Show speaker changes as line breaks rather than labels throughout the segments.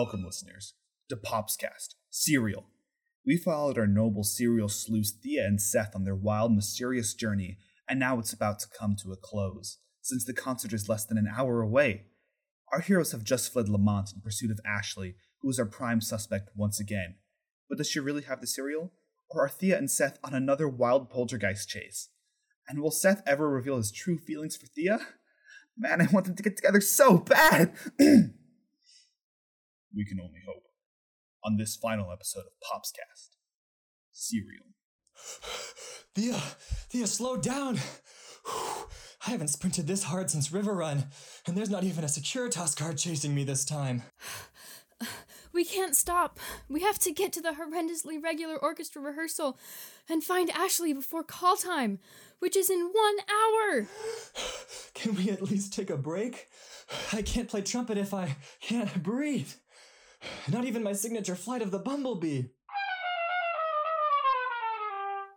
Welcome, listeners, to Popscast Serial. We followed our noble serial sleuths Thea and Seth on their wild, mysterious journey, and now it's about to come to a close, since the concert is less than an hour away. Our heroes have just fled Lamont in pursuit of Ashley, who is our prime suspect once again. But does she really have the serial? Or are Thea and Seth on another wild poltergeist chase? And will Seth ever reveal his true feelings for Thea? Man, I want them to get together so bad! we can only hope. On this final episode of Popscast, Serial.
Thea, Thea, slow down. I haven't sprinted this hard since River Run, and there's not even a Securitas guard chasing me this time.
We can't stop. We have to get to the horrendously regular orchestra rehearsal and find Ashley before call time, which is in one hour.
Can we at least take a break? I can't play trumpet if I can't breathe. Not even my signature flight of the bumblebee.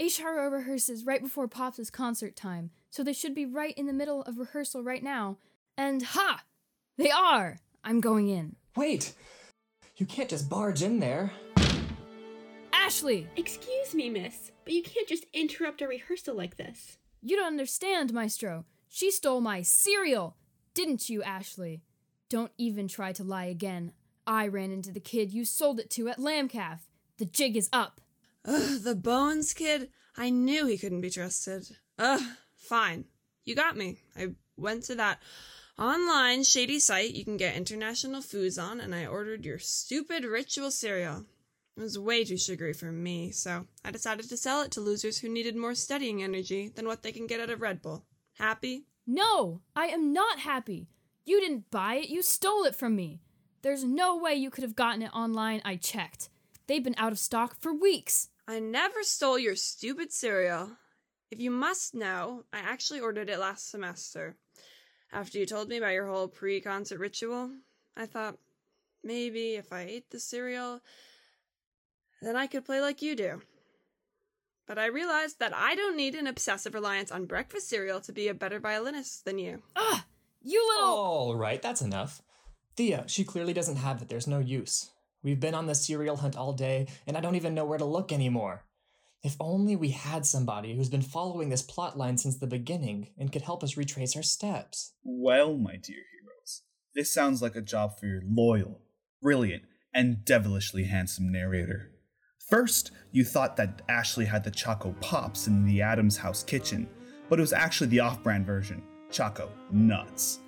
HRO rehearses right before Pops' concert time, so they should be right in the middle of rehearsal right now. And ha! They are! I'm going in.
Wait! You can't just barge in there.
Ashley!
Excuse me, miss, but you can't just interrupt a rehearsal like this.
You don't understand, Maestro. She stole my cereal! Didn't you, Ashley? Don't even try to lie again. I ran into the kid you sold it to at Lamcaf. The jig is up.
Ugh, the Bones kid. I knew he couldn't be trusted. Ugh, fine. You got me. I went to that online shady site you can get international foods on and I ordered your stupid ritual cereal. It was way too sugary for me, so I decided to sell it to losers who needed more studying energy than what they can get out of Red Bull. Happy?
No, I am not happy. You didn't buy it, you stole it from me. There's no way you could have gotten it online, I checked. They've been out of stock for weeks.
I never stole your stupid cereal. If you must know, I actually ordered it last semester. After you told me about your whole pre concert ritual, I thought maybe if I ate the cereal, then I could play like you do. But I realized that I don't need an obsessive reliance on breakfast cereal to be a better violinist than you.
Ah, you little.
All right, that's enough. Thea, she clearly doesn't have it. There's no use. We've been on the cereal hunt all day, and I don't even know where to look anymore. If only we had somebody who's been following this plot line since the beginning and could help us retrace our steps.
Well, my dear heroes, this sounds like a job for your loyal, brilliant, and devilishly handsome narrator. First, you thought that Ashley had the Choco Pops in the Adams House kitchen, but it was actually the off brand version, Choco Nuts.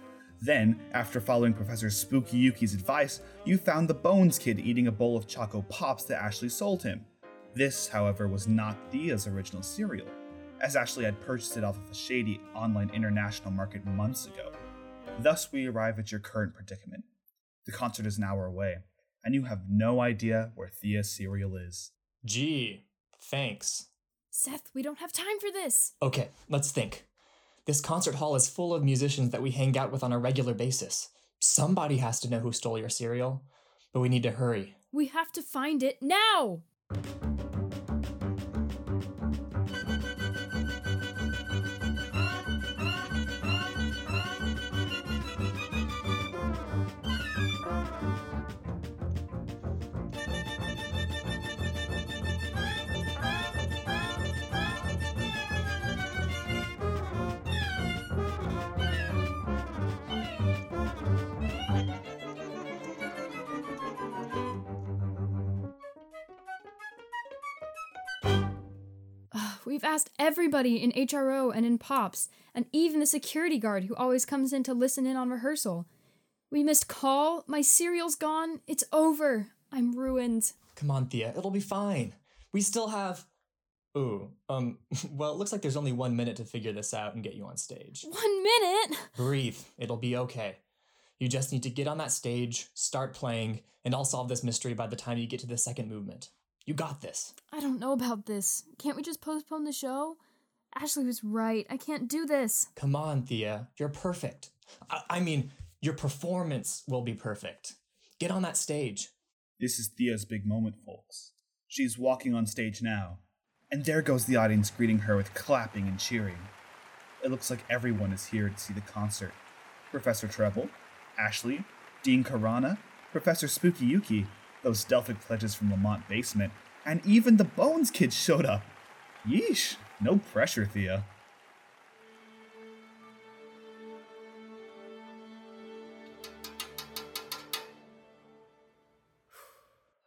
Then, after following Professor Spooky Yuki's advice, you found the Bones Kid eating a bowl of Choco Pops that Ashley sold him. This, however, was not Thea's original cereal, as Ashley had purchased it off of a shady online international market months ago. Thus, we arrive at your current predicament. The concert is an hour away, and you have no idea where Thea's cereal is.
Gee, thanks.
Seth, we don't have time for this.
Okay, let's think. This concert hall is full of musicians that we hang out with on a regular basis. Somebody has to know who stole your cereal, but we need to hurry.
We have to find it now. We've asked everybody in HRO and in POPs, and even the security guard who always comes in to listen in on rehearsal. We missed call, my cereal's gone, it's over. I'm ruined.
Come on, Thea, it'll be fine. We still have. Ooh, um, well, it looks like there's only one minute to figure this out and get you on stage.
One minute?
Breathe, it'll be okay. You just need to get on that stage, start playing, and I'll solve this mystery by the time you get to the second movement. You got this.
I don't know about this. Can't we just postpone the show? Ashley was right. I can't do this.
Come on, Thea. You're perfect. I, I mean, your performance will be perfect. Get on that stage.
This is Thea's big moment, folks. She's walking on stage now, and there goes the audience greeting her with clapping and cheering. It looks like everyone is here to see the concert Professor Treble, Ashley, Dean Khurana, Professor Spooky Yuki, those Delphic pledges from Lamont Basement, and even the Bones kids showed up. Yeesh, no pressure, Thea.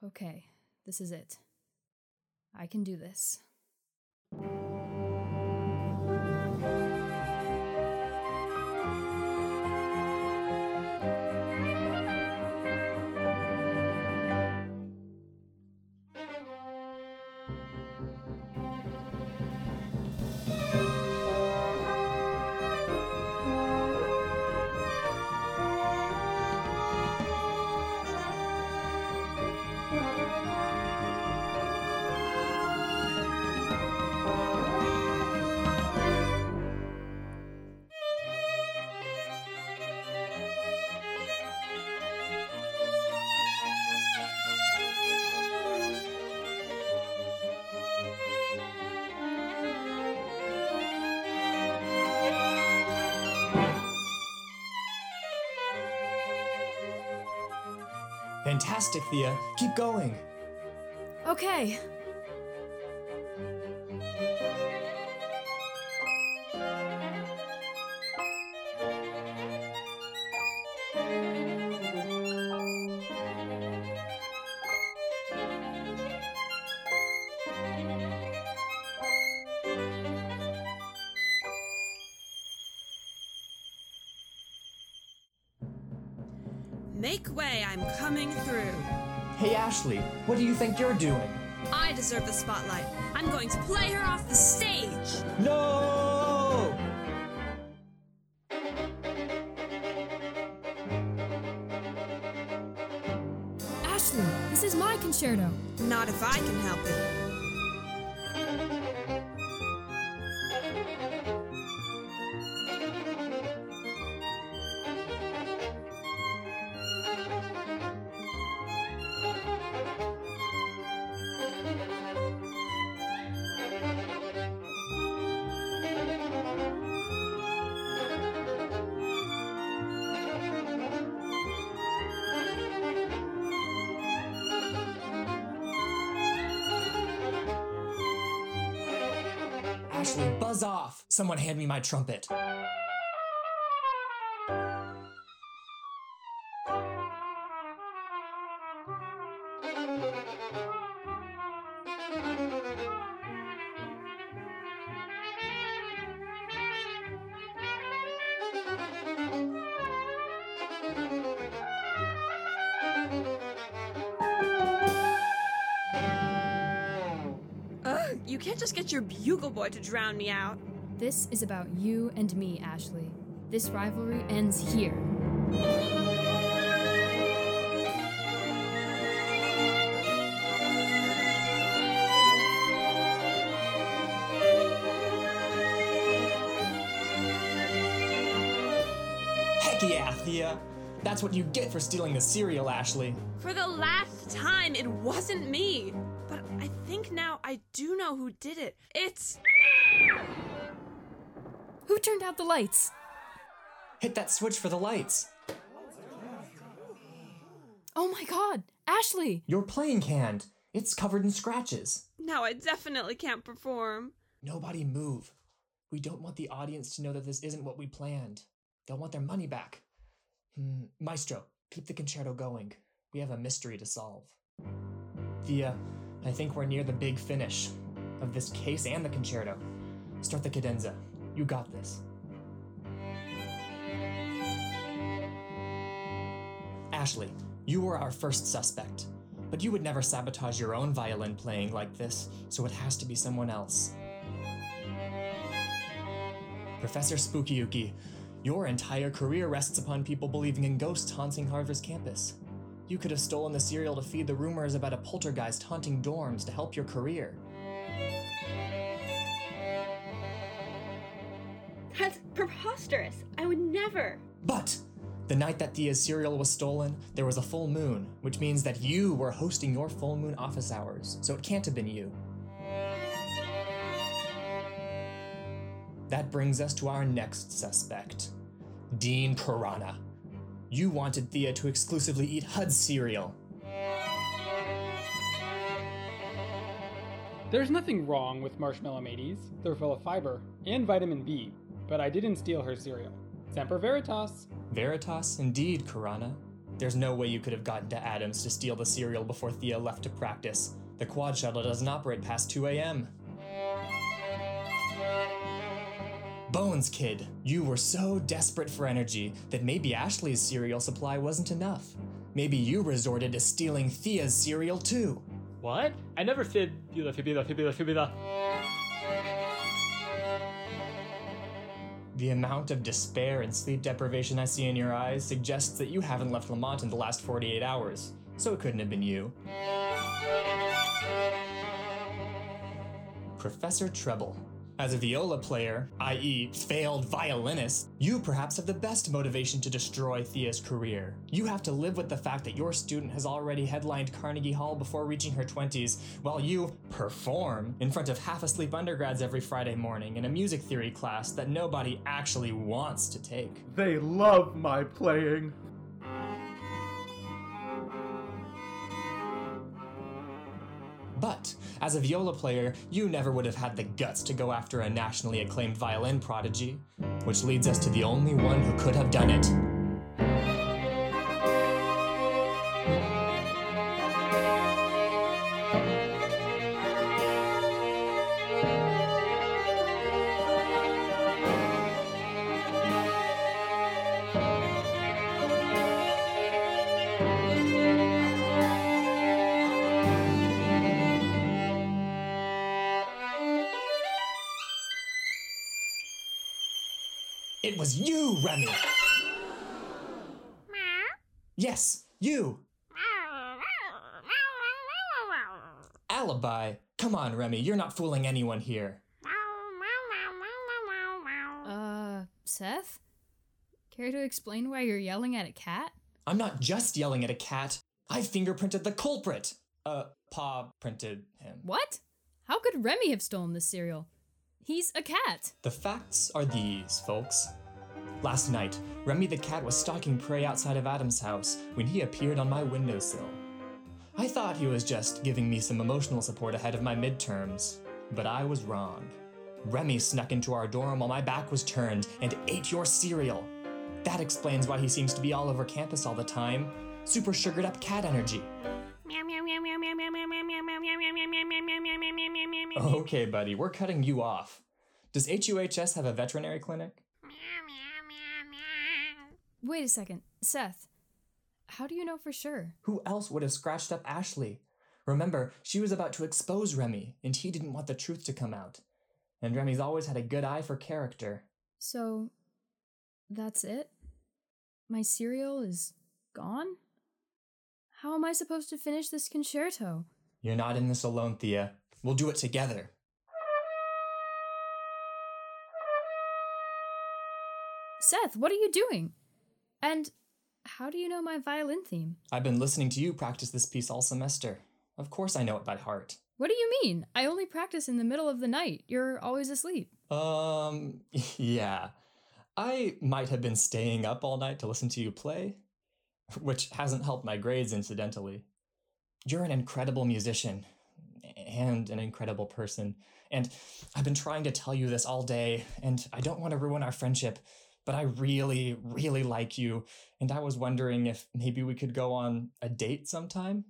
Okay, this is it. I can do this.
Fantastic, Thea. Keep going.
Okay.
Make way, I'm coming through.
Hey, Ashley, what do you think you're doing?
I deserve the spotlight. I'm going to play her off the stage.
No!
Ashley, this is my concerto.
Not if I can help it.
Buzz off! Someone hand me my trumpet.
Uh, you can't just get your bugle boy to drown me out.
This is about you and me, Ashley. This rivalry ends here.
Heck yeah, Thea! That's what you get for stealing the cereal, Ashley.
For the last time, it wasn't me. But I think now I do know who did it. It's.
Who turned out the lights?
Hit that switch for the lights.
Oh my god, Ashley!
Your playing hand. It's covered in scratches.
Now I definitely can't perform.
Nobody move. We don't want the audience to know that this isn't what we planned. They'll want their money back. Hmm. Maestro, keep the concerto going. We have a mystery to solve. Thea, I think we're near the big finish of this case and the concerto. Start the cadenza. You got this. Ashley, you were our first suspect, but you would never sabotage your own violin playing like this, so it has to be someone else. Professor Spooky Yuki, your entire career rests upon people believing in ghosts haunting Harvard's campus. You could have stolen the cereal to feed the rumors about a poltergeist haunting dorms to help your career.
That's preposterous. I would never.
But the night that Thea's cereal was stolen, there was a full moon, which means that you were hosting your full moon office hours, so it can't have been you. That brings us to our next suspect Dean Khurana. You wanted Thea to exclusively eat HUDS cereal.
There's nothing wrong with marshmallow mateys. They're full of fiber and vitamin B, but I didn't steal her cereal. Semper Veritas.
Veritas, indeed, Khurana. There's no way you could have gotten to Adams to steal the cereal before Thea left to practice. The quad shuttle doesn't operate past 2 a.m. Bones, kid, you were so desperate for energy that maybe Ashley's cereal supply wasn't enough. Maybe you resorted to stealing Thea's cereal too.
What? I never fib fibula fibula fibula fibula.
The amount of despair and sleep deprivation I see in your eyes suggests that you haven't left Lamont in the last 48 hours, so it couldn't have been you. Professor Treble. As a viola player, i.e., failed violinist, you perhaps have the best motivation to destroy Thea's career. You have to live with the fact that your student has already headlined Carnegie Hall before reaching her 20s, while you perform in front of half asleep undergrads every Friday morning in a music theory class that nobody actually wants to take.
They love my playing.
But as a viola player, you never would have had the guts to go after a nationally acclaimed violin prodigy, which leads us to the only one who could have done it. It was you, Remy! Yes, you! Alibi! Come on, Remy, you're not fooling anyone here.
Uh, Seth? Care to explain why you're yelling at a cat?
I'm not just yelling at a cat. I fingerprinted the culprit. Uh, paw printed him.
What? How could Remy have stolen this cereal? He's a cat.
The facts are these, folks. Last night, Remy the cat was stalking prey outside of Adams House when he appeared on my windowsill. I thought he was just giving me some emotional support ahead of my midterms, but I was wrong. Remy snuck into our dorm while my back was turned and ate your cereal. That explains why he seems to be all over campus all the time. Super sugared up cat energy. Okay, buddy, we're cutting you off. Does HUHS have a veterinary clinic?
Wait a second. Seth, how do you know for sure?
Who else would have scratched up Ashley? Remember, she was about to expose Remy, and he didn't want the truth to come out. And Remy's always had a good eye for character.
So, that's it? My cereal is gone? How am I supposed to finish this concerto?
You're not in this alone, Thea. We'll do it together.
Seth, what are you doing? And how do you know my violin theme?
I've been listening to you practice this piece all semester. Of course I know it by heart.
What do you mean? I only practice in the middle of the night. You're always asleep.
Um, yeah. I might have been staying up all night to listen to you play, which hasn't helped my grades, incidentally. You're an incredible musician and an incredible person, and I've been trying to tell you this all day, and I don't want to ruin our friendship, but I really, really like you, and I was wondering if maybe we could go on a date sometime?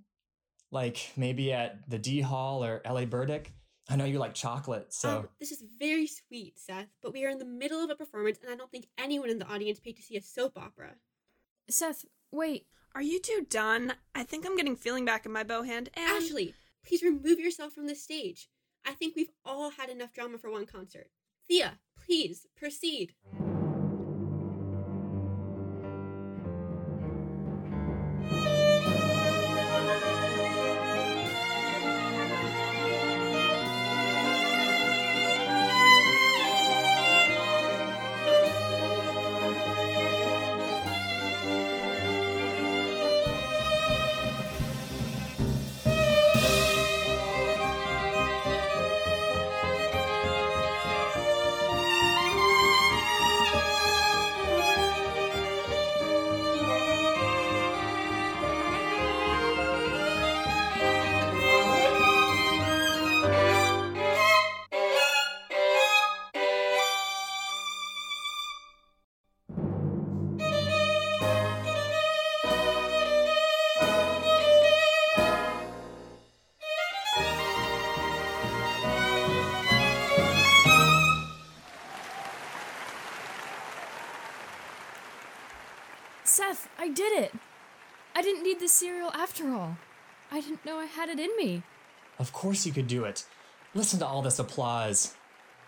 Like maybe at the D Hall or LA Burdick? I know you like chocolate, so.
Um, this is very sweet, Seth, but we are in the middle of a performance, and I don't think anyone in the audience paid to see a soap opera.
Seth, wait.
Are you two done? I think I'm getting feeling back in my bow hand. And
Ashley, please remove yourself from the stage. I think we've all had enough drama for one concert. Thea, please proceed.
I didn't know I had it in me.
Of course you could do it. Listen to all this applause.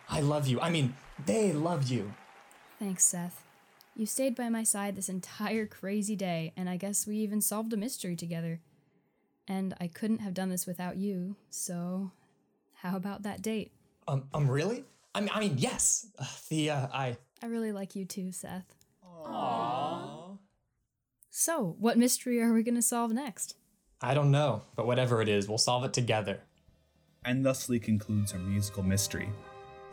I love you. I mean, they love you.
Thanks, Seth. You stayed by my side this entire crazy day, and I guess we even solved a mystery together. And I couldn't have done this without you, so how about that date?
Um, um, really? I mean, I mean, yes. Uh, Thea, I.
I really like you too, Seth. Aww. So, what mystery are we going to solve next?
I don't know, but whatever it is, we'll solve it together.
And thusly concludes our musical mystery.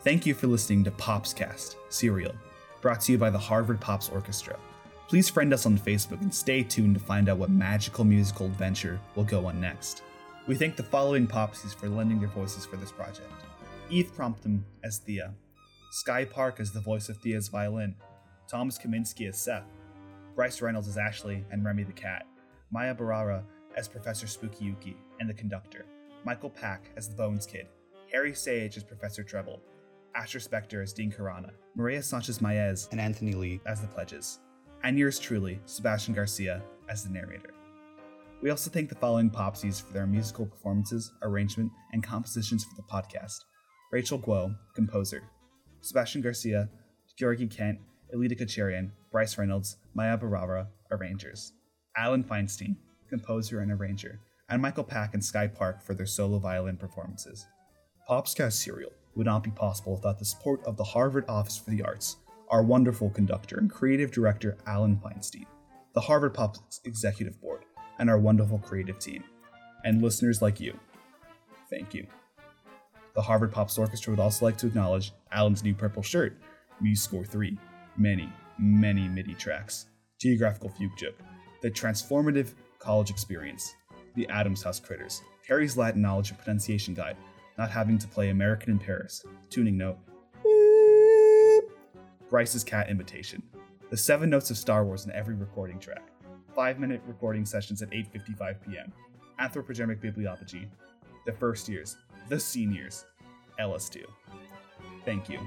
Thank you for listening to Popscast Serial, brought to you by the Harvard Pops Orchestra. Please friend us on Facebook and stay tuned to find out what magical musical adventure will go on next. We thank the following Popsies for lending their voices for this project Eve Promptum as Thea, Sky Park as the voice of Thea's violin, Thomas Kaminsky as Seth, Bryce Reynolds as Ashley and Remy the cat, Maya Barara as Professor Spooky Yuki and the conductor, Michael Pack as the Bones Kid, Harry Sage as Professor Treble, Asher Spector as Dean Khurana, Maria Sanchez Maez and Anthony Lee. as the pledges, and yours truly, Sebastian Garcia, as the narrator. We also thank the following Popsies for their musical performances, arrangement, and compositions for the podcast. Rachel Guo, composer, Sebastian Garcia, Georgi Kent, Elita Kacharian, Bryce Reynolds, Maya Barara, arrangers, Alan Feinstein, composer and arranger, and Michael Pack and Sky Park for their solo violin performances. Popscast Serial would not be possible without the support of the Harvard Office for the Arts, our wonderful conductor and creative director Alan Feinstein, the Harvard Pops Executive Board, and our wonderful creative team, and listeners like you. Thank you. The Harvard Pops Orchestra would also like to acknowledge Alan's new purple shirt, MuseScore 3, many, many MIDI tracks, Geographical Fugue The Transformative College Experience, The Adams House Critters, Harry's Latin Knowledge and Pronunciation Guide, Not Having to Play American in Paris, Tuning Note, Bryce's Cat Invitation, The Seven Notes of Star Wars in every recording track, 5 minute recording sessions at 8.55 p.m., Anthropodermic Bibliopegy, The First Years, The Seniors, LS2. Thank you.